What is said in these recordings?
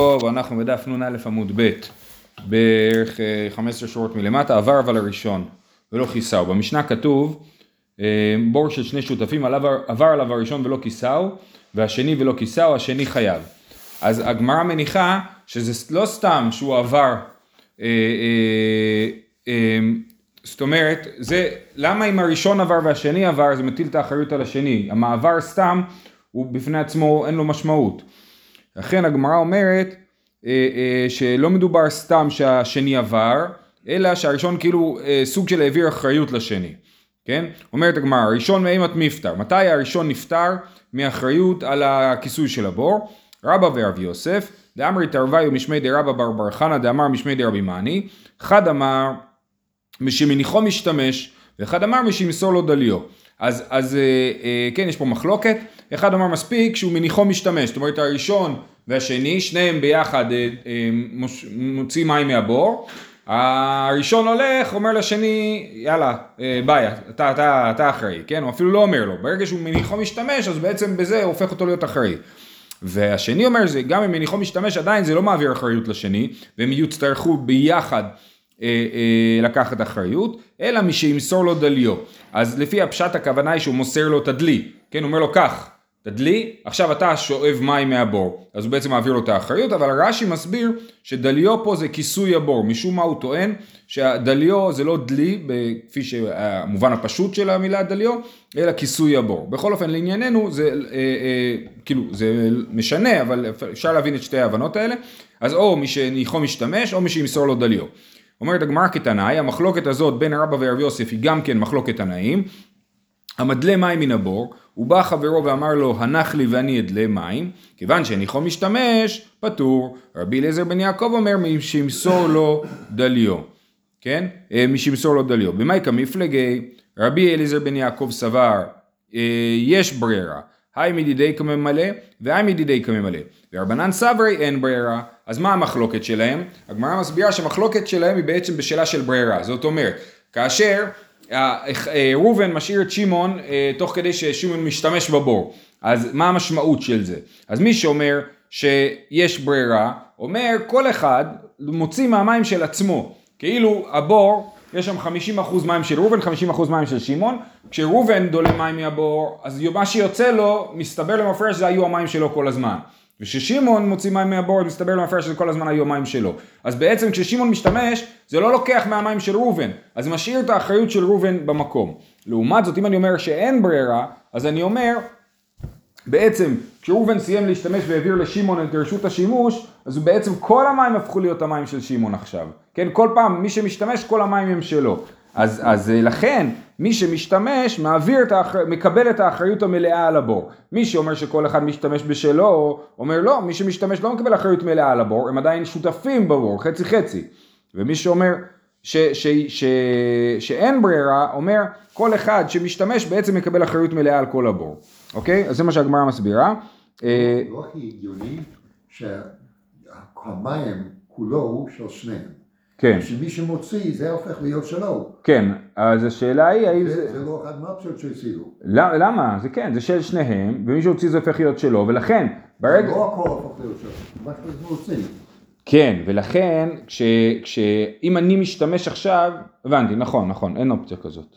טוב, אנחנו בדף נ"א עמוד ב', בערך אה, 15 שורות מלמטה, עבר אבל הראשון ולא כיסהו. במשנה כתוב, אה, בור של שני שותפים, עבר עליו הראשון ולא כיסהו, והשני ולא כיסהו, השני חייב. אז הגמרא מניחה שזה לא סתם שהוא עבר, אה, אה, אה, זאת אומרת, זה, למה אם הראשון עבר והשני עבר, זה מטיל את האחריות על השני. המעבר סתם, הוא בפני עצמו, אין לו משמעות. לכן הגמרא אומרת אה, אה, שלא מדובר סתם שהשני עבר, אלא שהראשון כאילו אה, סוג של העביר אחריות לשני, כן? אומרת הגמרא, הראשון מאימת מפטר. מתי הראשון נפטר מאחריות על הכיסוי של הבור? רבא ורב יוסף, דאמרי תרוויו משמי דרבא בר בר חנא דאמר משמי דרבי מאני, אחד אמר משמניחו משתמש, ואחד אמר משימסור לו דליו. אז, אז אה, אה, כן, יש פה מחלוקת, אחד אמר מספיק שהוא מניחו משתמש, זאת אומרת הראשון והשני, שניהם ביחד אה, אה, מוש, מוציא מים מהבור, הראשון הולך, אומר לשני, יאללה, אה, ביי, אתה, אתה, אתה אחראי, כן? הוא אפילו לא אומר לו, ברגע שהוא מניחו משתמש, אז בעצם בזה הוא הופך אותו להיות אחראי. והשני אומר, זה, גם אם מניחו משתמש, עדיין זה לא מעביר אחריות לשני, והם יצטרכו ביחד לקחת אחריות, אלא מי שימסור לו דליו. אז לפי הפשט הכוונה היא שהוא מוסר לו את הדלי, כן, הוא אומר לו קח, תדלי, עכשיו אתה שואב מים מהבור, אז הוא בעצם מעביר לו את האחריות, אבל רש"י מסביר שדליו פה זה כיסוי הבור, משום מה הוא טוען שהדליו זה לא דלי, כפי שהמובן הפשוט של המילה דליו, אלא כיסוי הבור. בכל אופן לענייננו זה אה, אה, כאילו זה משנה, אבל אפשר להבין את שתי ההבנות האלה, אז או מי שניחו משתמש או מי שימסור לו דליו. אומרת הגמרא כתנאי, המחלוקת הזאת בין רבא ורב יוסף היא גם כן מחלוקת תנאים. המדלה מים מן הבור, הוא בא חברו ואמר לו, הנח לי ואני אדלה מים, כיוון שהניחו משתמש, פטור. רבי אליעזר בן יעקב אומר, משימסור לו דליו. כן? משימסור לו דליו. במאי כמפלגי, רבי אליעזר בן יעקב סבר, יש ברירה. היי מדידי כממלא והי מדידי כממלא. ורבנן סברי אין ברירה. אז מה המחלוקת שלהם? הגמרא מסבירה שהמחלוקת שלהם היא בעצם בשאלה של ברירה. זאת אומרת, כאשר ראובן משאיר את שמעון תוך כדי ששמעון משתמש בבור. אז מה המשמעות של זה? אז מי שאומר שיש ברירה, אומר כל אחד מוציא מהמים של עצמו. כאילו הבור, יש שם 50% מים של ראובן, 50% מים של שמעון. כשראובן דולה מים מהבור, אז מה שיוצא לו, מסתבר למפרש שזה היו המים שלו כל הזמן. וכששמעון מוציא מים מהבור, מסתבר למפרש שזה כל הזמן היו המים שלו. אז בעצם כששמעון משתמש, זה לא לוקח מהמים של ראובן, אז זה משאיר את האחריות של ראובן במקום. לעומת זאת, אם אני אומר שאין ברירה, אז אני אומר, בעצם כשראובן סיים להשתמש והעביר לשמעון את רשות השימוש, אז בעצם כל המים הפכו להיות המים של שמעון עכשיו. כן, כל פעם מי שמשתמש, כל המים הם שלו. אז, אז לכן, מי שמשתמש, מעביר את האחר... מקבל את האחריות המלאה על הבור. מי שאומר שכל אחד משתמש בשלו, אומר לא, מי שמשתמש לא מקבל אחריות מלאה על הבור, הם עדיין שותפים בבור, חצי חצי. ומי שאומר ש, ש, ש, ש, שאין ברירה, אומר כל אחד שמשתמש בעצם מקבל אחריות מלאה על כל הבור. אוקיי? אז זה מה שהגמרא מסבירה. לא הכי הגיוני שהמים כולו הוא של שניהם. כן. שמי שמוציא זה הופך להיות שלו. כן, אז השאלה היא האם זה... זה לא אחד מהפשוט שהצילו. למה? זה כן, זה של שניהם, ומי שהוציא זה הופך להיות שלו, ולכן, ברגע... לא הכל הופך להיות שלו, מה שאתה מוציא. כן, ולכן, כש... כש... אם אני משתמש עכשיו, הבנתי, נכון, נכון, אין אופציה כזאת.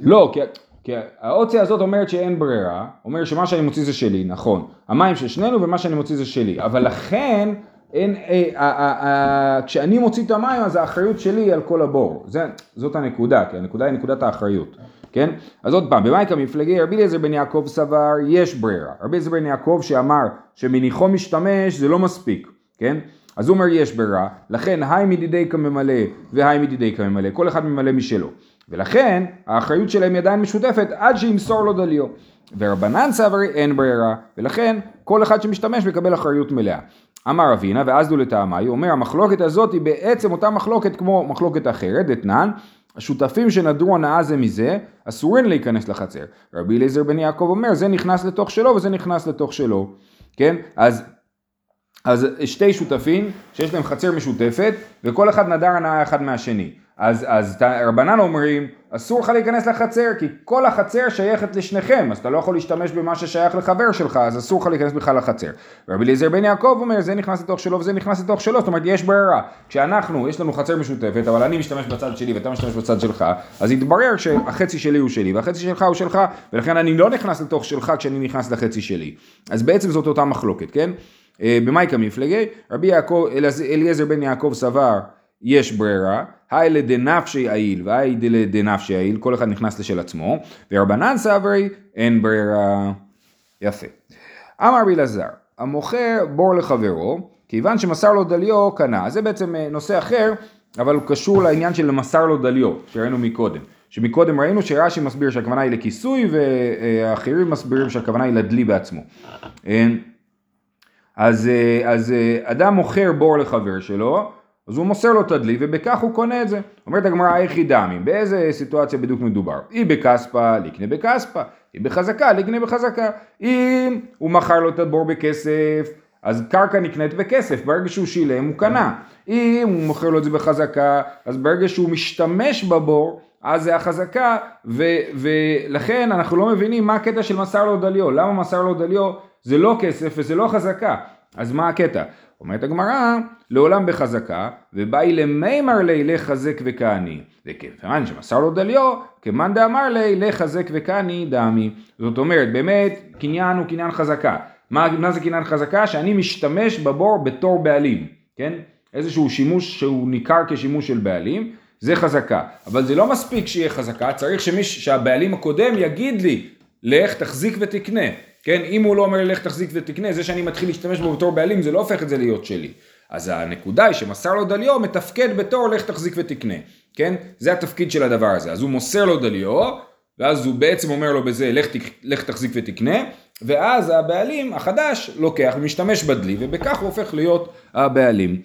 לא, כי... כי האופציה הזאת אומרת שאין ברירה, אומר שמה שאני מוציא זה שלי, נכון. המים של שנינו ומה שאני מוציא זה שלי, אבל לכן אין, אה, אה, אה, אה, כשאני מוציא את המים אז האחריות שלי על כל הבור, זה, זאת הנקודה, כי הנקודה היא נקודת האחריות, כן? אז עוד פעם, במאי כמפלגי רבי אליעזר בן יעקב סבר יש ברירה, רבי אליעזר בן יעקב שאמר שמניחו משתמש זה לא מספיק, כן? אז הוא אומר יש ברירה, לכן היי מדידי כממלא והי מדידי כממלא, כל אחד ממלא משלו, ולכן האחריות שלהם היא עדיין משותפת עד שימסור לו דליו. ורבנן סברי אין ברירה, ולכן כל אחד שמשתמש מקבל אחריות מלאה. אמר אבינה ואז דו לטעמי, הוא אומר המחלוקת הזאת היא בעצם אותה מחלוקת כמו מחלוקת אחרת, דתנן, השותפים שנדרו הנאה זה מזה, אסורים להיכנס לחצר. רבי אליעזר בן יעקב אומר זה נכנס לתוך שלו וזה נכנס לתוך שלו, כן? אז, אז שתי שותפים שיש להם חצר משותפת וכל אחד נדר הנאה אחד מהשני. אז, אז רבנן אומרים, אסור לך להיכנס לחצר, כי כל החצר שייכת לשניכם, אז אתה לא יכול להשתמש במה ששייך לחבר שלך, אז אסור לך להיכנס בכלל לחצר. רבי אליעזר בן יעקב אומר, זה נכנס לתוך שלו וזה נכנס לתוך שלו, זאת אומרת, יש ברירה. כשאנחנו, יש לנו חצר משותפת, אבל אני משתמש בצד שלי ואתה משתמש בצד שלך, אז יתברר שהחצי שלי הוא שלי והחצי שלך הוא שלך, ולכן אני לא נכנס לתוך שלך כשאני נכנס לחצי שלי. אז בעצם זאת אותה מחלוקת, כן? אה, במאי כמפלגי, רבי יעקב, אליעזר בן יעקב סבר, יש ברירה, היי לדנפשי עיל והי לדנפשי עיל, כל אחד נכנס לשל עצמו, ורבנן סברי, אין ברירה. יפה. אמר רבי אלעזר, המוכר בור לחברו, כיוון שמסר לו דליו, קנה. זה בעצם אה, נושא אחר, אבל הוא קשור לעניין של מסר לו דליו, שראינו מקודם. שמקודם ראינו שרש"י מסביר שהכוונה היא לכיסוי, ואחרים מסבירים שהכוונה היא לדלי בעצמו. אה, אז, אה, אז אה, אדם מוכר בור לחבר שלו, אז הוא מוסר לו את הדלי ובכך הוא קונה את זה. אומרת הגמרא היכי דמי, באיזה סיטואציה בדיוק מדובר? אי בכספא, לקנה בכספא, אי בחזקה, לקנה בחזקה. אם הוא מכר לו את הבור בכסף, אז קרקע נקנית בכסף, ברגע שהוא שילם הוא קנה. אם הוא מוכר לו את זה בחזקה, אז ברגע שהוא משתמש בבור, אז זה החזקה, ו, ולכן אנחנו לא מבינים מה הקטע של מסר לו דליו, למה מסר לו דליו זה לא כסף וזה לא חזקה, אז מה הקטע? אומרת הגמרא, לעולם בחזקה, ובאי למימר לי לחזק וכעני. וכיוון שמסר לו דליו, כמאן דאמר לי לחזק וכעני דמי. זאת אומרת, באמת, קניין הוא קניין חזקה. מה, מה זה קניין חזקה? שאני משתמש בבור בתור בעלים, כן? איזשהו שימוש שהוא ניכר כשימוש של בעלים, זה חזקה. אבל זה לא מספיק שיהיה חזקה, צריך שמיש, שהבעלים הקודם יגיד לי, לך תחזיק ותקנה. כן, אם הוא לא אומר לי לך תחזיק ותקנה, זה שאני מתחיל להשתמש בו בתור בעלים, זה לא הופך את זה להיות שלי. אז הנקודה היא שמסר לו דליו מתפקד בתור לך תחזיק ותקנה, כן? זה התפקיד של הדבר הזה. אז הוא מוסר לו דליו, ואז הוא בעצם אומר לו בזה לך, תק- לך תחזיק ותקנה, ואז הבעלים החדש לוקח ומשתמש בדלי, ובכך הוא הופך להיות הבעלים.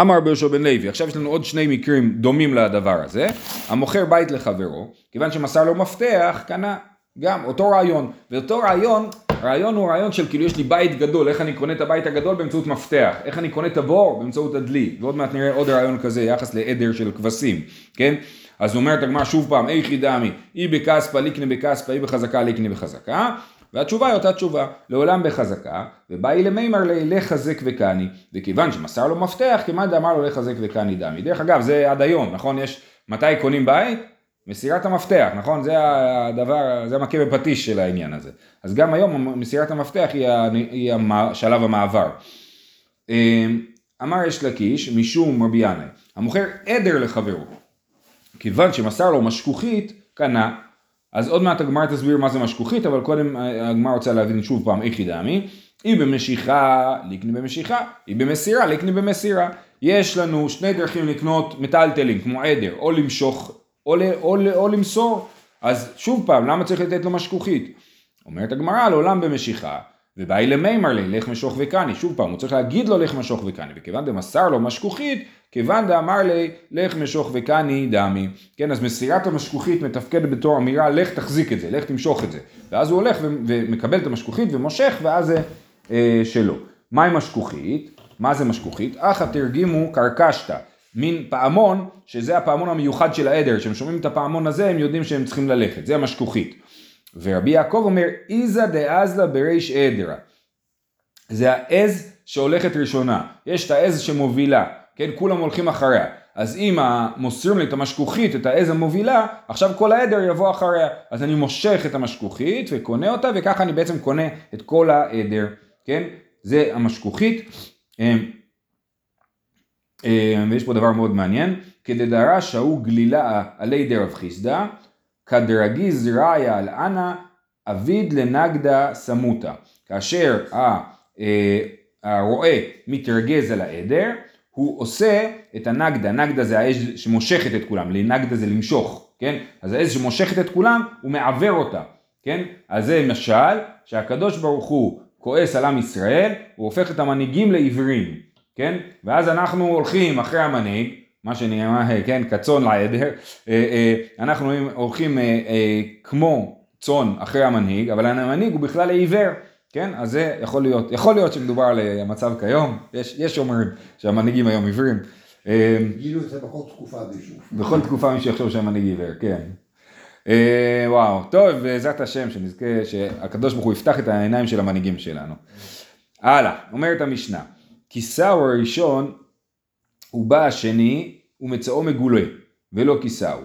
אמר רבי יהושע בן לוי, עכשיו יש לנו עוד שני מקרים דומים לדבר הזה, המוכר בית לחברו, כיוון שמסר לו מפתח, קנה גם אותו רעיון, ואותו רעיון, הרעיון הוא רעיון של כאילו יש לי בית גדול, איך אני קונה את הבית הגדול באמצעות מפתח, איך אני קונה את הבור באמצעות הדלי, ועוד מעט נראה עוד רעיון כזה יחס לעדר של כבשים, כן? אז אומרת הגמרא שוב פעם, איכי דמי, אי בכספא ליקנה בכספא, אי בחזקה ליקנה בחזקה, והתשובה היא אותה תשובה, לעולם בחזקה, ובאי למימר לי לחזק וקני, וכיוון שמסר לו מפתח, כמעט דאמר לו לחזק וקני דמי. דרך אגב, זה עד היום, נכון? יש, מתי קונים בית? מסירת המפתח, נכון? זה הדבר, זה המכה בפטיש של העניין הזה. אז גם היום מסירת המפתח היא, היא שלב המעבר. אמ, אמר יש לקיש, משום רבי ינאי, המוכר עדר לחברו, כיוון שמסר לו משכוכית, קנה. אז עוד מעט הגמרא תסביר מה זה משכוכית, אבל קודם הגמרא רוצה להבין שוב פעם איך ידעמי. היא במשיכה, ליקני במשיכה, היא במסירה, ליקני במסירה. יש לנו שני דרכים לקנות מטלטלים, כמו עדר, או למשוך, או, ל, או, ל, או למסור. אז שוב פעם, למה צריך לתת לו משכוכית? אומרת הגמרא, לעולם במשיכה, ובאי למימר לי, לך משוך וקני, שוב פעם, הוא צריך להגיד לו לך משוך וקני, וכיוון דמסר לו משכוכית, כיוון דאמר לי, לך משוך וקני דמי. כן, אז מסירת המשכוכית מתפקדת בתור אמירה, לך תחזיק את זה, לך תמשוך את זה. ואז הוא הולך ומקבל את המשכוכית ומושך, ואז זה אה, שלו. מהי משכוכית? מה זה משכוכית? אחא תרגימו קרקשתא. מין פעמון, שזה הפעמון המיוחד של העדר, כשהם שומעים את הפעמון הזה, הם יודעים שהם צריכים ללכת, זה המשכוכית. ורבי יעקב אומר, איזה דאזלה בריש עדרה. זה העז שהולכת ראשונה. יש את העז שמובילה, כן? כולם הולכים אחריה. אז אם מוסרים לי את המשכוכית, את העז המובילה, עכשיו כל העדר יבוא אחריה. אז אני מושך את המשכוכית וקונה אותה, וככה אני בעצם קונה את כל העדר, כן? זה המשכוכית. אמ, ויש פה דבר מאוד מעניין. כדדרש ההוא גלילה עלי דרב חיסדא, כדרגיז ראיה על אנא, אביד לנגדה סמוטה. כאשר אה, הרועה מתרגז על העדר, הוא עושה את הנגדה, נגדה זה העז שמושכת את כולם, לנגדה זה למשוך, כן? אז העז שמושכת את כולם, הוא מעוור אותה, כן? אז זה משל שהקדוש ברוך הוא כועס על עם ישראל, הוא הופך את המנהיגים לעיוורים, כן? ואז אנחנו הולכים אחרי המנהיג, מה שנאמר, כן, כצאן לעדר, אה, אה, אנחנו הולכים אה, אה, כמו צאן אחרי המנהיג, אבל המנהיג הוא בכלל עיוור, כן? אז זה יכול להיות, יכול להיות שמדובר על המצב כיום, יש, יש אומרים שהמנהיגים היום עיוורים, אה, גילו את זה בכל תקופה ביישוב. בכל תקופה מישהו יחשוב שהמנהיג עיוור, כן. אה, וואו, טוב, בעזרת השם, שנזכה, שהקדוש ברוך הוא יפתח את העיניים של המנהיגים שלנו. הלאה, אומרת המשנה, כיסאו הראשון הוא בא השני ומצאו מגולה, ולא כיסאו.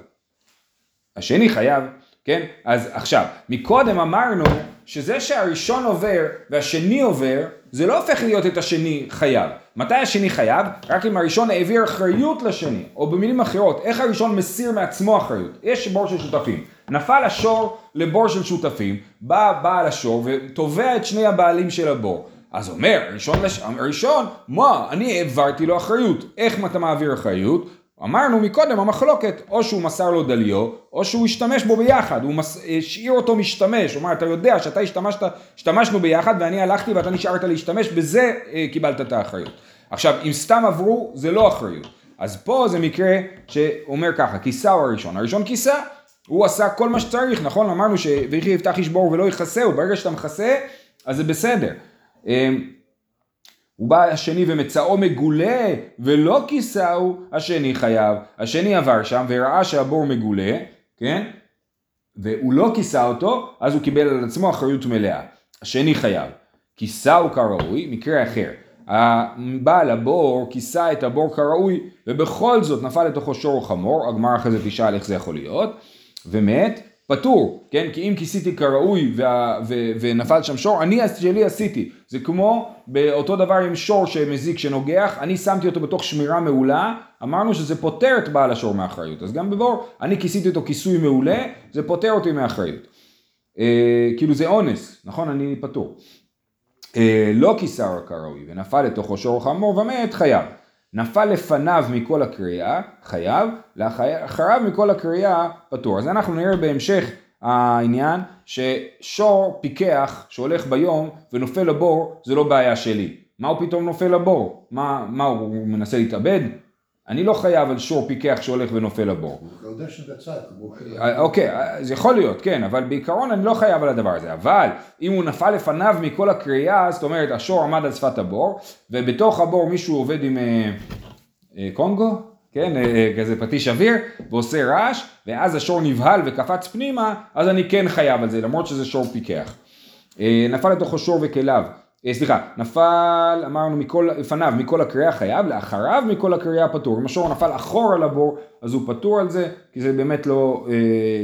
השני חייב, כן? אז עכשיו, מקודם אמרנו שזה שהראשון עובר והשני עובר, זה לא הופך להיות את השני חייב. מתי השני חייב? רק אם הראשון העביר אחריות לשני, או במילים אחרות, איך הראשון מסיר מעצמו אחריות. יש בור של שותפים. נפל השור לבור של שותפים, בא בעל השור ותובע את שני הבעלים של הבור. אז אומר, ראשון, לש... ראשון, מה, אני העברתי לו אחריות. איך אתה מעביר אחריות? אמרנו מקודם המחלוקת, או שהוא מסר לו דליו, או שהוא השתמש בו ביחד, הוא מס... השאיר אותו משתמש, אמר, אתה יודע שאתה השתמשת, השתמשנו ביחד ואני הלכתי ואתה נשארת להשתמש, בזה אה, קיבלת את האחריות. עכשיו, אם סתם עברו, זה לא אחריות. אז פה זה מקרה שאומר ככה, כיסה הוא הראשון, הראשון כיסה, הוא עשה כל מה שצריך, נכון? אמרנו שויחי יפתח ישבור ולא יכסהו, ברגע שאתה מכסה, אז זה בסדר. אמ, הוא בא השני ומצאו מגולה ולא כיסהו, השני חייב. השני עבר שם וראה שהבור מגולה, כן? והוא לא כיסה אותו, אז הוא קיבל על עצמו אחריות מלאה. השני חייב. כיסהו כראוי, מקרה אחר. הבעל הבור כיסה את הבור כראוי ובכל זאת נפל לתוכו שור חמור, הגמר אחרי זה תשאל איך זה יכול להיות, ומת, פטור, כן? כי אם כיסיתי כראוי וה, ו, ונפל שם שור, אני שלי עשיתי. זה כמו באותו דבר עם שור שמזיק שנוגח, אני שמתי אותו בתוך שמירה מעולה, אמרנו שזה פוטר את בעל השור מאחריות. אז גם בבור, אני כיסיתי אותו כיסוי מעולה, זה פוטר אותי מאחריות. אה, כאילו זה אונס, נכון? אני פטור. אה, לא כיסה כראוי ונפל לתוכו שור חמור ומת, חייב. נפל לפניו מכל הקריאה, חייב, לאחריו מכל הקריאה, פטור. אז אנחנו נראה בהמשך העניין ששור פיקח שהולך ביום ונופל לבור, זה לא בעיה שלי. מה הוא פתאום נופל לבור? מה, מה הוא מנסה להתאבד? אני לא חייב על שור פיקח שהולך ונופל לבור. הוא יודע שבצד, כמו ש... אה, אוקיי, זה יכול להיות, כן, אבל בעיקרון אני לא חייב על הדבר הזה. אבל אם הוא נפל לפניו מכל הקריאה, זאת אומרת השור עמד על שפת הבור, ובתוך הבור מישהו עובד עם אה, אה, קונגו, כן, אה, אה, כזה פטיש אוויר, ועושה רעש, ואז השור נבהל וקפץ פנימה, אז אני כן חייב על זה, למרות שזה שור פיקח. אה, נפל לתוכו שור וכליו. אה, סליחה, נפל, אמרנו, מכל, לפניו, מכל הקריאה חייב, לאחריו מכל הקריאה פטור. אם השור נפל אחורה לבור, אז הוא פטור על זה, כי זה באמת לא,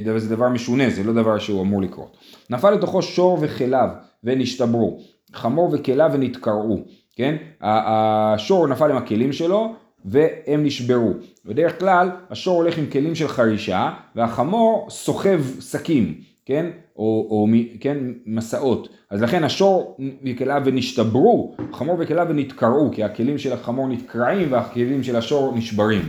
אה, זה דבר משונה, זה לא דבר שהוא אמור לקרות. נפל לתוכו שור וכליו, ונשתברו. חמור וכליו ונתקרעו, כן? השור נפל עם הכלים שלו, והם נשברו. בדרך כלל, השור הולך עם כלים של חרישה, והחמור סוחב שקים. כן, או, או כן, מסעות. אז לכן השור וכליו ונשתברו, חמור וכליו ונתקרעו, כי הכלים של החמור נתקרעים והכלים של השור נשברים.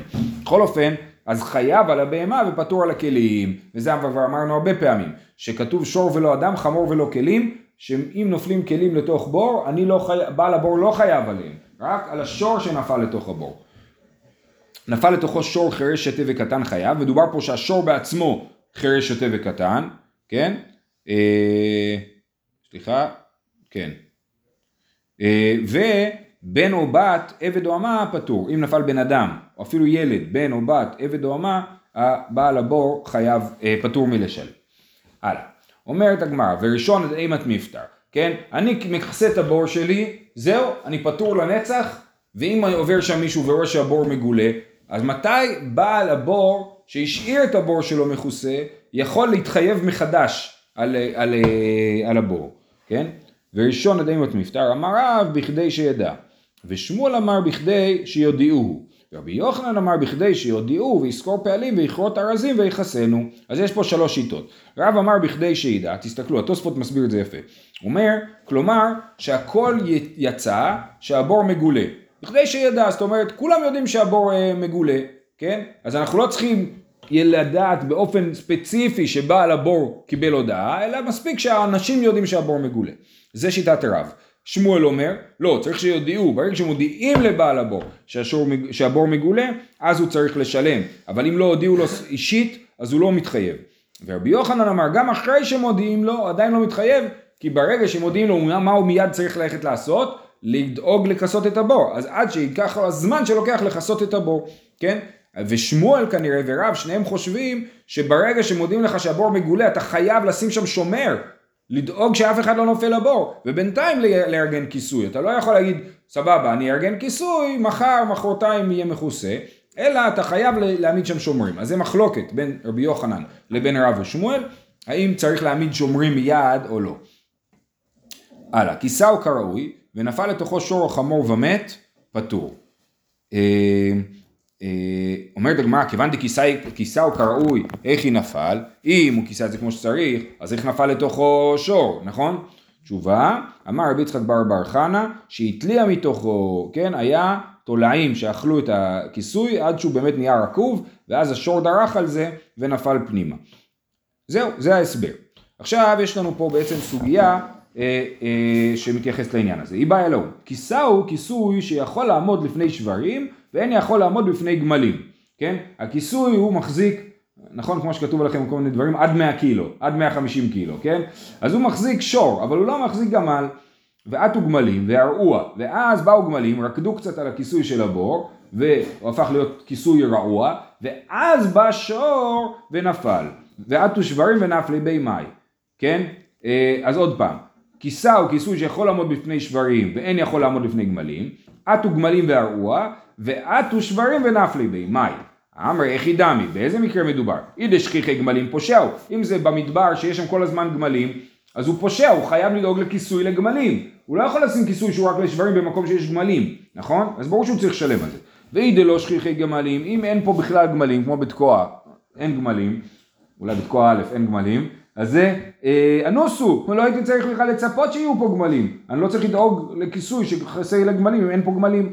בכל אופן, אז חייב על הבהמה ופטור על הכלים, וזה כבר אמרנו הרבה פעמים, שכתוב שור ולא אדם, חמור ולא כלים, שאם נופלים כלים לתוך בור, אני לא חי... בעל הבור לא חייב עליהם, רק על השור שנפל לתוך הבור. נפל לתוכו שור חירש שתה וקטן חייב, מדובר פה שהשור בעצמו חירש שוטה וקטן, כן? אה, סליחה, כן. אה, ובן או בת, עבד או אמה, פטור. אם נפל בן אדם, או אפילו ילד, בן או בת, עבד או אמה, הבעל הבור חייב, אה, פטור מלשלם. הלאה. אומרת הגמרא, וראשון עד אימת מפטר, כן? אני מכסה את הבור שלי, זהו, אני פטור לנצח, ואם עובר שם מישהו ורואה שהבור מגולה, אז מתי בעל הבור שהשאיר את הבור שלו מכוסה, יכול להתחייב מחדש על, על, על, על הבור, כן? וראשון עדיין את מפטר אמר רב בכדי שידע, ושמואל אמר בכדי שיודיעוהו, ורבי יוחנן אמר בכדי שיודיעו ויסקור פעלים ויכרות ארזים ויחסנו. אז יש פה שלוש שיטות. רב אמר בכדי שידע, תסתכלו, התוספות מסביר את זה יפה. הוא אומר, כלומר שהכל יצא שהבור מגולה. בכדי שידע, זאת אומרת, כולם יודעים שהבור אה, מגולה, כן? אז אנחנו לא צריכים לדעת באופן ספציפי שבעל הבור קיבל הודעה, אלא מספיק שהאנשים יודעים שהבור מגולה. זה שיטת רב. שמואל אומר, לא, צריך שיודיעו, ברגע שמודיעים לבעל הבור שהשור, שהבור מגולה, אז הוא צריך לשלם. אבל אם לא הודיעו לו אישית, אז הוא לא מתחייב. ורבי יוחנן אמר, גם אחרי שמודיעים לו, עדיין לא מתחייב, כי ברגע שמודיעים לו מה הוא מיד צריך ללכת לעשות, לדאוג לכסות את הבור, אז עד שייקח לו הזמן שלוקח לכסות את הבור, כן? ושמואל כנראה ורב, שניהם חושבים שברגע שמודיעים לך שהבור מגולה, אתה חייב לשים שם שומר, לדאוג שאף אחד לא נופל לבור, ובינתיים לארגן כיסוי. אתה לא יכול להגיד, סבבה, אני ארגן כיסוי, מחר, מחרתיים יהיה מכוסה, אלא אתה חייב להעמיד שם שומרים. אז זה מחלוקת בין רבי יוחנן לבין רב ושמואל, האם צריך להעמיד שומרים מיד או לא. הלאה, כיסהו כראוי, ונפל לתוכו שור או חמור ומת, פטור. אה, אומרת הגמרא, כיוון דכיסהו כראוי, איך היא נפל? אם הוא כיסה את זה כמו שצריך, אז איך נפל לתוכו שור, נכון? תשובה, אמר רבי יצחק בר בר חנה, שהתליע מתוכו, כן, היה תולעים שאכלו את הכיסוי עד שהוא באמת נהיה רקוב, ואז השור דרך על זה ונפל פנימה. זהו, זה ההסבר. עכשיו יש לנו פה בעצם סוגיה שמתייחסת לעניין הזה. היא באה אלוהו. כיסה הוא כיסוי שיכול לעמוד לפני שברים ואין יכול לעמוד בפני גמלים. כן? הכיסוי הוא מחזיק, נכון כמו שכתוב לכם כל מיני דברים, עד 100 קילו, עד 150 קילו, כן? אז הוא מחזיק שור, אבל הוא לא מחזיק גמל. ועטו גמלים והרעוע, ואז באו גמלים, רקדו קצת על הכיסוי של הבור, והוא הפך להיות כיסוי רעוע, ואז בא שור ונפל, ועטו שברים ונפלי בי מי, כן? אה, אז עוד פעם, כיסה הוא כיסוי שיכול לעמוד בפני שברים ואין יכול לעמוד בפני גמלים, עטו גמלים והרעוע, ועטו שברים ונפלי בי מי. אמרי איך ידמי, באיזה מקרה מדובר? אידי שכיחי גמלים פושעו, אם זה במדבר שיש שם כל הזמן גמלים, אז הוא פושע, הוא חייב לדאוג לכיסוי לגמלים. הוא לא יכול לשים כיסוי שהוא רק לשברים במקום שיש גמלים, נכון? אז ברור שהוא צריך לשלם על זה. ואי דלא שכיחי גמלים, אם אין פה בכלל גמלים, כמו בתקוע, אין גמלים, אולי בתקוע א' אין גמלים, אז זה אה, אנוסו, לא הייתי צריך בכלל לצפות שיהיו פה גמלים, אני לא צריך לדאוג לכיסוי שחסר לגמלים אם אין פה גמלים.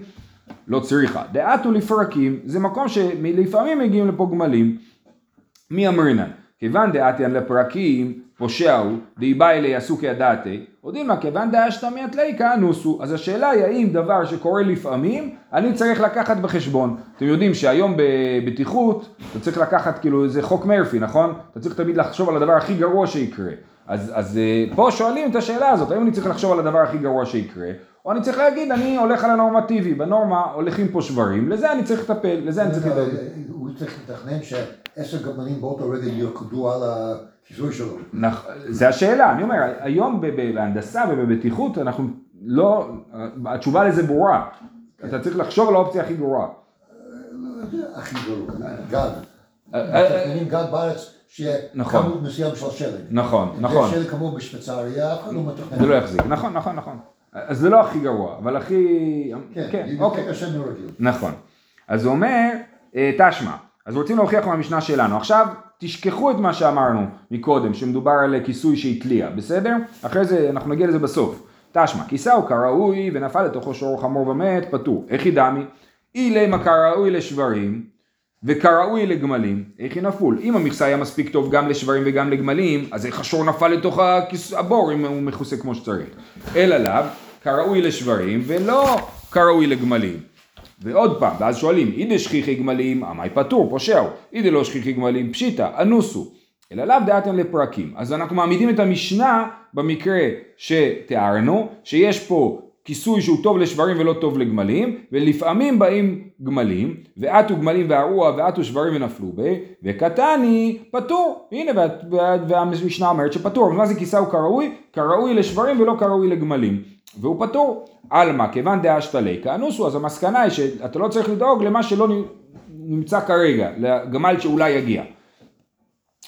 לא צריכה. דעתו לפרקים, זה מקום שלפעמים מגיעים לפה גמלים. מי אמרינן? כיוון דעתיין לפרקים, פושעו, דאיבא אלי עשו כידעתי, הודימה כיוון דאשתמי אתליקה אנוסו. אז השאלה היא האם דבר שקורה לפעמים, אני צריך לקחת בחשבון. אתם יודעים שהיום בבטיחות, אתה צריך לקחת כאילו זה חוק מרפי, נכון? אתה צריך תמיד לחשוב על הדבר הכי גרוע שיקרה. אז, אז אה, פה שואלים את השאלה הזאת, האם אני צריך לחשוב על הדבר הכי גרוע שיקרה, או אני צריך להגיד, אני הולך על הנורמטיבי, בנורמה הולכים פה שברים, לזה אני צריך לטפל, לזה אני צריך לדאוג. צריך לתכנן שעשר גמלים באותו רגע ירקדו על הכיסוי שלו. זה השאלה, אני אומר, היום בהנדסה ובבטיחות אנחנו לא, התשובה לזה ברורה. אתה צריך לחשוב על האופציה הכי גרועה. הכי גרוע, גד. מתכננים גד בארץ שיהיה נכון. כמות מסוים של שלג. נכון, נכון. שלג כמות בשוויצריה, אף אחד לא מתכנן. זה לא יחזיק, נכון, נכון, נכון. אז זה לא הכי גרוע, אבל הכי... כן, כן, אוקיי. נכון. אז הוא אומר, אה, תשמע, אז רוצים להוכיח מהמשנה שלנו. עכשיו, תשכחו את מה שאמרנו מקודם, שמדובר על כיסוי שהתליע, בסדר? אחרי זה, אנחנו נגיע לזה בסוף. תשמע, כיסהו כראוי ונפל לתוכו שור חמור ומת, פטור. איך ידמי? אילמה כראוי לשברים וכראוי לגמלים, איך היא נפול? אם המכסה היה מספיק טוב גם לשברים וגם לגמלים, אז איך השור נפל לתוך הבור אם הוא מכוסה כמו שצריך? אלא לאו, כראוי לשברים ולא כראוי לגמלים. ועוד פעם, ואז שואלים, אידי שכיחי גמלים, עמי פטור, פושעו, אידי לא שכיחי גמלים, פשיטא, אנוסו. אלא לאו דעתן לפרקים. אז אנחנו מעמידים את המשנה במקרה שתיארנו, שיש פה כיסוי שהוא טוב לשברים ולא טוב לגמלים, ולפעמים באים גמלים, ועטו גמלים והרוע ועטו שברים ונפלו בה, וקטני פטור. הנה, וה, וה, והמשנה אומרת שפטור. מה זה כיסהו כראוי? כראוי לשברים ולא כראוי לגמלים. והוא פטור. עלמא, כיוון דאשתא ליקא אנוסו, אז המסקנה היא שאתה לא צריך לדאוג למה שלא נמצא כרגע, לגמל שאולי יגיע.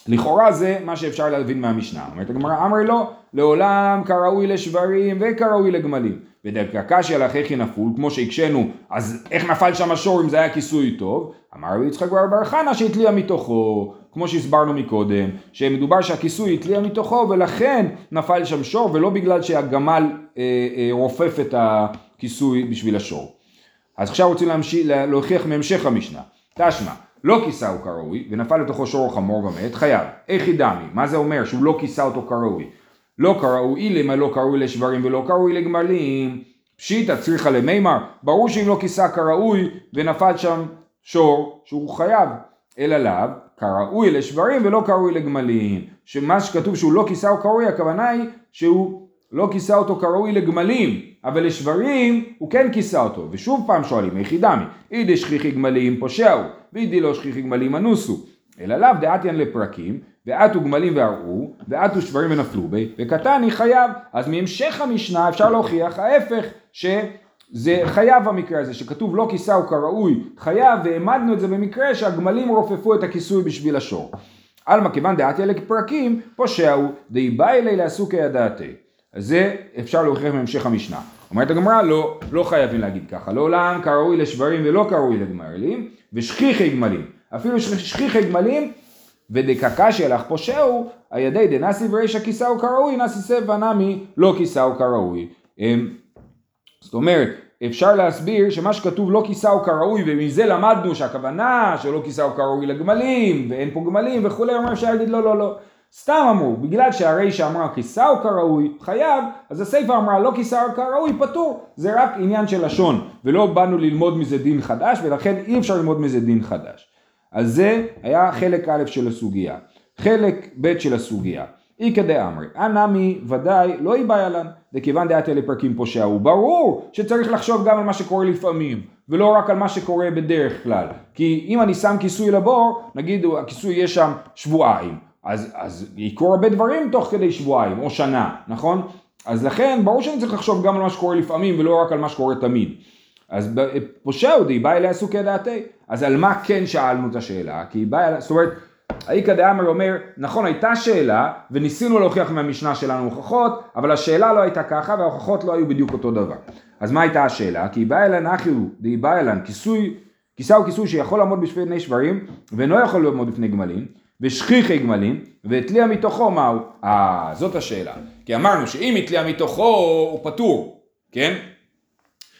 לכאורה זה מה שאפשר להבין מהמשנה. אומרת הגמרא, אמרי לא, לעולם כראוי לשברים וכראוי לגמלים. ודווקא קשיא לך איך נפול, כמו שהקשינו, אז איך נפל שם השור אם זה היה כיסוי טוב? אמר רבי יצחק בר בר חנה שהתליע מתוכו, כמו שהסברנו מקודם, שמדובר שהכיסוי התליע מתוכו ולכן נפל שם שור ולא בגלל שהגמל אה, אה, רופף את הכיסוי בשביל השור. אז עכשיו רוצים להמשיך, להוכיח מהמשך המשנה. תשמע, לא כיסהו כראוי, ונפל לתוכו שור חמור ומת, חייב. איך ידמי? מה זה אומר שהוא לא כיסה אותו כראוי? לא כראוי אילמה לא כראוי לשברים ולא כראוי לגמלים. פשיטא צריכה למימר, ברור שאם לא כיסה כראוי ונפל שם שור, שהוא חייב. אלא לאו, כראוי לשברים ולא כראוי לגמלים. שמה שכתוב שהוא לא כיסה הוא כראוי, הכוונה היא שהוא לא כיסה אותו כראוי לגמלים. אבל לשברים הוא כן כיסה אותו, ושוב פעם שואלים, איך דמי? אידי שכיחי גמלים פושעו, ואידי לא שכיחי גמלים אנוסו. אלא לאו דעתיין לפרקים, ועטו גמלים והראו, ועטו שברים ונפלו בי, וקטני חייב. אז מהמשך המשנה אפשר להוכיח ההפך, שזה חייב המקרה הזה, שכתוב לא כיסהו כראוי, חייב, והעמדנו את זה במקרה שהגמלים רופפו את הכיסוי בשביל השור. עלמא כיוון דעתי אלה כפרקים, פושע הוא, דאי בא אלי לעשו כידעתי. אז זה אפשר להוכיח מהמשך המשנה. אומרת הגמרא, לא, לא חייבים להגיד ככה. לעולם כראוי לשברים ולא כראוי לגמלים, ושכיחי גמלים. אפילו שכיחי גמלים, ודקקשי הלך פושעו, הידי דנסי ורישא כיסהו כראוי, נסי סב ונמי לא כיסהו כראוי. זאת אומרת, אפשר להסביר שמה שכתוב לא כיסהו כראוי ומזה למדנו שהכוונה שלא כיסהו כראוי לגמלים ואין פה גמלים וכולי, אומר אפשר להגיד לא לא לא. סתם אמרו, בגלל שהרישא אמרה כיסהו כראוי חייב, אז הסיפא אמרה לא כיסהו כראוי פטור, זה רק עניין של לשון ולא באנו ללמוד מזה דין חדש ולכן אי אפשר ללמוד מזה דין חדש. אז זה היה חלק א' של הסוגיה. חלק ב' של הסוגיה. איכא דאמרי, הנמי ודאי לא יבעיה לן, דכיוון דעתי לפרקים פושע, הוא ברור שצריך לחשוב גם על מה שקורה לפעמים, ולא רק על מה שקורה בדרך כלל. כי אם אני שם כיסוי לבור, נגיד הכיסוי יהיה שם שבועיים, אז, אז יקרו הרבה דברים תוך כדי שבועיים, או שנה, נכון? אז לכן ברור שאני צריך לחשוב גם על מה שקורה לפעמים, ולא רק על מה שקורה תמיד. אז פושע הוא די, בא אליה סוכי דעתי. אז על מה כן שאלנו את השאלה? כי היא באה, זאת אומרת, האיכא דאמר אומר, נכון הייתה שאלה, וניסינו להוכיח מהמשנה שלנו הוכחות, אבל השאלה לא הייתה ככה, וההוכחות לא היו בדיוק אותו דבר. אז מה הייתה השאלה? כי באה אלן אחיו, די באה אלן, כיסוי, כיסה הוא כיסוי שיכול לעמוד בפני שברים, ואינו יכול לעמוד בפני גמלים, ושכיחי גמלים, והתליע מתוכו מהו? אה, זאת השאלה. כי אמרנו שאם התליע מתוכו הוא פטור, כן?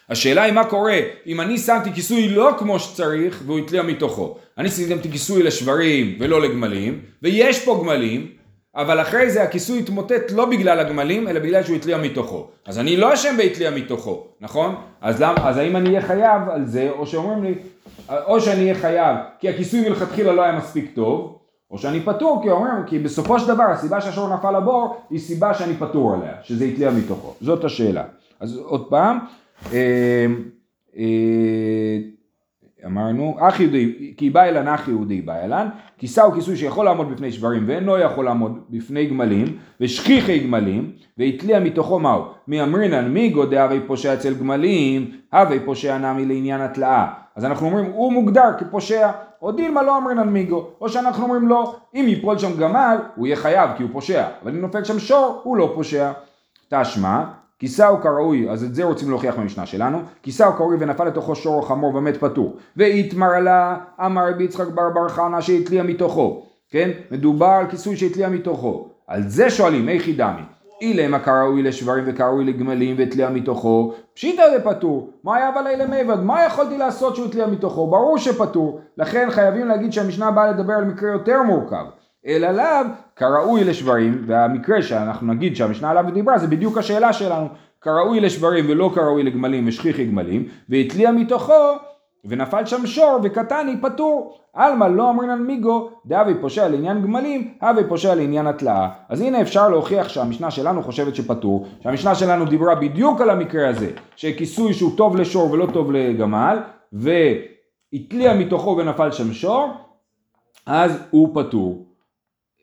השאלה היא מה קורה אם אני שמתי כיסוי לא כמו שצריך והוא התליע מתוכו. אני שמתי כיסוי לשברים ולא לגמלים, ויש פה גמלים, אבל אחרי זה הכיסוי התמוטט לא בגלל הגמלים, אלא בגלל שהוא התליע מתוכו. אז אני לא אשם בהתליע מתוכו, נכון? אז, למ, אז האם אני אהיה חייב על זה, או שאומרים לי, או שאני אהיה חייב כי הכיסוי מלכתחילה לא היה מספיק טוב, או שאני פטור כי אומרים, כי בסופו של דבר הסיבה שהשור נפל לבור היא סיבה שאני פטור עליה, שזה התליע מתוכו. זאת השאלה. אז עוד פעם, אמרנו, אח יהודי, כי בא אלן אח יהודי בא אלן, כיסה הוא כיסוי שיכול לעמוד בפני שברים ואינו יכול לעמוד בפני גמלים, ושכיחי גמלים, והתליע מתוכו מהו? מי אמרינן מי גודע הווי פושע אצל גמלים, הווי פושע נמי לעניין התלאה. אז אנחנו אומרים, הוא מוגדר כפושע, או דילמה לא אמרינן מיגו, או שאנחנו אומרים לא, אם ייפול שם גמל, הוא יהיה חייב כי הוא פושע, אבל אם נופל שם שור, הוא לא פושע. תשמע, כיסהו כראוי, אז את זה רוצים להוכיח במשנה שלנו, כיסהו כראוי ונפל לתוכו שור חמור ומת פטור, ואיתמר לה אמר רבי יצחק בר בר חנה שהתליע מתוכו, כן? מדובר על כיסוי שהתליע מתוכו, על זה שואלים, איך דמי? אילמה כראוי לשברים וכראוי לגמלים והתליע מתוכו, פשיטא זה פטור, מה היה אבל אלה מיבד, מה יכולתי לעשות שהוא התליע מתוכו, ברור שפטור, לכן חייבים להגיד שהמשנה באה לדבר על מקרה יותר מורכב, אלא לאו כראוי לשברים, והמקרה שאנחנו נגיד שהמשנה עליו דיברה זה בדיוק השאלה שלנו, כראוי לשברים ולא כראוי לגמלים ושכיחי גמלים, והתליע מתוכו ונפל שם שור וקטני פטור. עלמא לא אמרינן מיגו, דאבי פושע לעניין גמלים, הווי פושע לעניין התלאה. אז הנה אפשר להוכיח שהמשנה שלנו חושבת שפטור, שהמשנה שלנו דיברה בדיוק על המקרה הזה, שכיסוי שהוא טוב לשור ולא טוב לגמל, והתליע מתוכו ונפל שם שור, אז הוא פטור.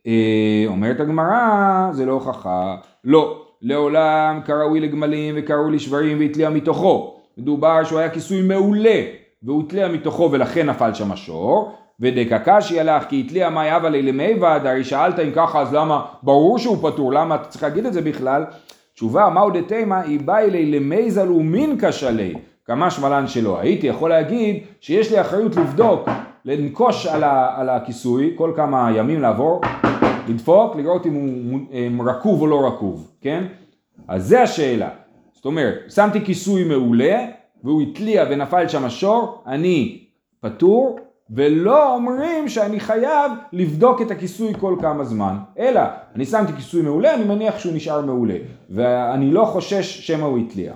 אה, אומרת הגמרא, זה לא הוכחה, לא, לעולם כראוי לגמלים וכראוי לשברים והתליע מתוכו. מדובר שהוא היה כיסוי מעולה והוא התליע מתוכו ולכן נפל שם השור. ודקקשי הלך כי התליע מאי הווה למיבד, הרי שאלת אם ככה אז למה, ברור שהוא פטור, למה אתה צריך להגיד את זה בכלל? תשובה, מהו דתימה, היא באי לי למיזל ומין כשלי, כמה שמלן שלא. הייתי יכול להגיד שיש לי אחריות לבדוק, לנקוש על, ה, על הכיסוי, כל כמה ימים לעבור, לדפוק, לראות אם הוא רקוב או לא רקוב, כן? אז זה השאלה. זאת אומרת, שמתי כיסוי מעולה, והוא התליע ונפל שם השור, אני פטור, ולא אומרים שאני חייב לבדוק את הכיסוי כל כמה זמן, אלא אני שמתי כיסוי מעולה, אני מניח שהוא נשאר מעולה, ואני לא חושש שמא הוא התליע.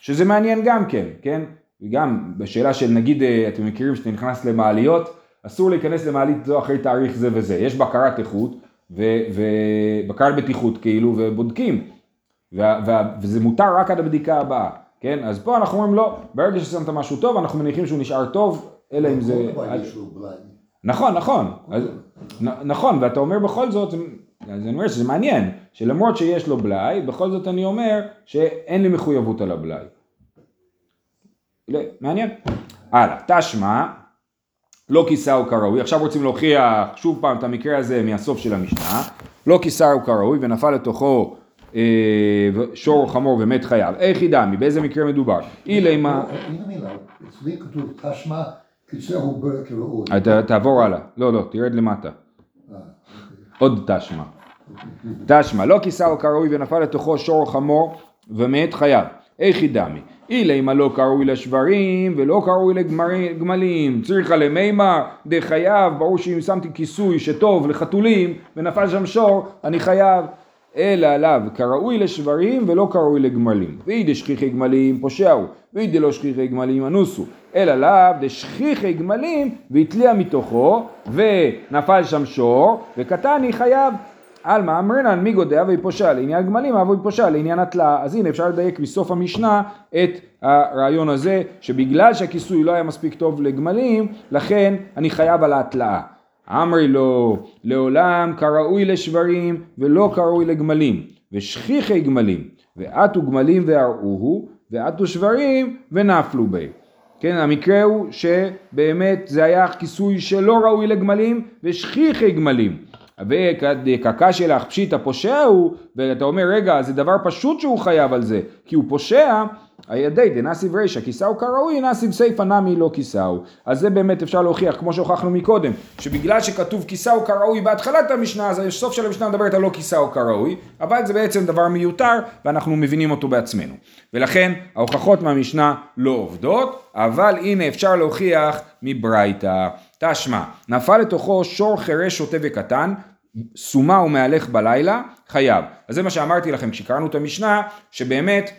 שזה מעניין גם כן, כן? וגם בשאלה של נגיד, אה, אתם מכירים שאתה נכנס למעליות, אסור להיכנס למעלית זו אחרי תאריך זה וזה, יש בקרת איכות ובקרת בטיחות כאילו ובודקים. וה, וה, וזה מותר רק עד הבדיקה הבאה, כן? אז פה אנחנו אומרים לא, ברגע ששמת משהו טוב, אנחנו מניחים שהוא נשאר טוב, אלא אם זה... נכון, נכון, אז, נכון, ואתה אומר בכל זאת, אז אני אומר שזה מעניין, שלמרות שיש לו בלאי, בכל זאת אני אומר שאין לי מחויבות על הבלאי. לא, מעניין. הלאה, תשמע, לא כיסהו כראוי, עכשיו רוצים להוכיח שוב פעם את המקרה הזה מהסוף של המשנה, לא כיסהו כראוי ונפל לתוכו אה, שור חמור ומת חייו, איך ידעמי, באיזה מקרה מדובר? אילי מה... הנה מילה, אצלי כתוב תשמע כיסהו כראוי. אתה תעבור הלאה, לא לא, תרד למטה. אה, עוד תשמע. תשמע, לא כיסהו כראוי ונפל לתוכו שור חמור ומת חייו. איך ידמי? אילי מה לא קרוי לשברים ולא קרוי לגמלים, צריכה למימר דחייב, ברור שאם שמתי כיסוי שטוב לחתולים ונפל שם שור, אני חייב. אלא עליו כראוי לשברים ולא כראוי לגמלים. ואי דשכיחי גמלים פושעו, ואי דלא שכיחי גמלים אנוסו. אלא לאו דשכיחי גמלים והתליע מתוכו ונפל שם שור וקטני חייב. עלמא אמרינן מי גודע ויפושע לעניין גמלים אבו יפושע לעניין התלאה. אז הנה אפשר לדייק מסוף המשנה את הרעיון הזה שבגלל שהכיסוי לא היה מספיק טוב לגמלים לכן אני חייב על ההתלאה. אמרי לו לעולם כראוי לשברים ולא כראוי לגמלים ושכיחי גמלים ואתו גמלים וארעוהו ואתו שוורים ונפלו בהם. כן, המקרה הוא שבאמת זה היה כיסוי שלא ראוי לגמלים ושכיחי גמלים. וקא קשיא לך פשיטא פושע הוא, ואתה אומר רגע זה דבר פשוט שהוא חייב על זה, כי הוא פושע, איידי דנסיב רישא כיסהו כראוי נסיב סיפא נמי לא כיסהו. אז זה באמת אפשר להוכיח כמו שהוכחנו מקודם, שבגלל שכתוב כיסהו כראוי בהתחלת המשנה, אז הסוף של המשנה מדברת על לא כיסהו כראוי, אבל זה בעצם דבר מיותר ואנחנו מבינים אותו בעצמנו. ולכן ההוכחות מהמשנה לא עובדות, אבל הנה אפשר להוכיח מברייתא. תשמע, נפל לתוכו שור חירש שוטה וקטן, סומה ומהלך בלילה, חייב. אז זה מה שאמרתי לכם כשקראנו את המשנה, שבאמת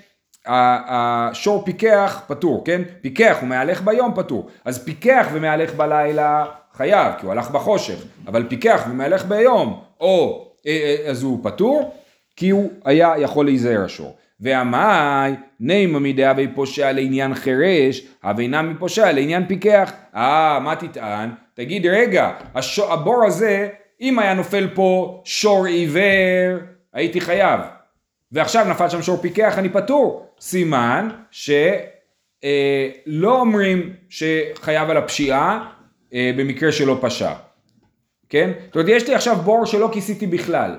השור פיקח פטור, כן? פיקח ומהלך ביום פטור. אז פיקח ומהלך בלילה חייב, כי הוא הלך בחושך, אבל פיקח ומהלך ביום, או אז הוא פטור, כי הוא היה יכול להיזהר השור. והמאי נימה מדאבי פושע לעניין חירש, אבינה מפושע לעניין פיקח. אה, מה תטען? תגיד רגע, הבור הזה, אם היה נופל פה שור עיוור, הייתי חייב. ועכשיו נפל שם שור פיקח, אני פטור. סימן שלא אה, אומרים שחייב על הפשיעה אה, במקרה שלא פשע. כן? זאת אומרת, יש לי עכשיו בור שלא כיסיתי בכלל,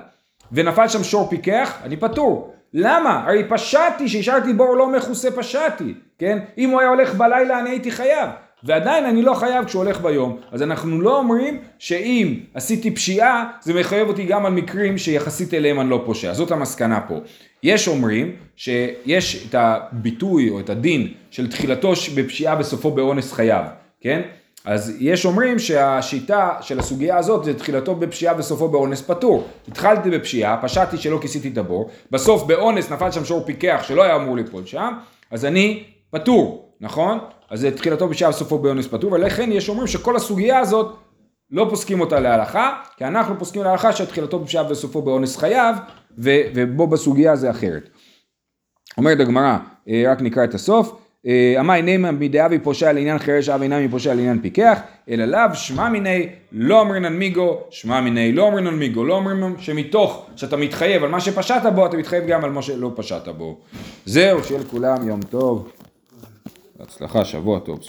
ונפל שם שור פיקח, אני פטור. למה? הרי פשעתי, שהשארתי בור לא מכוסה פשעתי, כן? אם הוא היה הולך בלילה אני הייתי חייב, ועדיין אני לא חייב כשהוא הולך ביום. אז אנחנו לא אומרים שאם עשיתי פשיעה, זה מחייב אותי גם על מקרים שיחסית אליהם אני לא פושע. זאת המסקנה פה. יש אומרים שיש את הביטוי או את הדין של תחילתו בפשיעה בסופו באונס חייב, כן? אז יש אומרים שהשיטה של הסוגיה הזאת זה תחילתו בפשיעה וסופו באונס פטור. התחלתי בפשיעה, פשעתי שלא כיסיתי את הבור, בסוף באונס נפל שם שור פיקח שלא היה אמור ליפול שם, אז אני פטור, נכון? אז זה תחילתו בפשיעה וסופו באונס פטור, ולכן יש אומרים שכל הסוגיה הזאת לא פוסקים אותה להלכה, כי אנחנו פוסקים להלכה שתחילתו בפשיעה וסופו באונס חייב, ובו בסוגיה זה אחרת. אומרת הגמרא, רק נקרא את הסוף, אמי נאמא מדאבי פושע לעניין חירש אבי נמי פושע לעניין פיקח, אלא לאו שמע מיני לא אומרינן מיגו, שמע מיני לא אומרינן מיגו, לא אומרים שמתוך שאתה מתחייב על מה שפשעת בו, אתה מתחייב גם על מה שלא פשעת בו. זהו, שיהיה לכולם יום טוב, בהצלחה, שבוע טוב.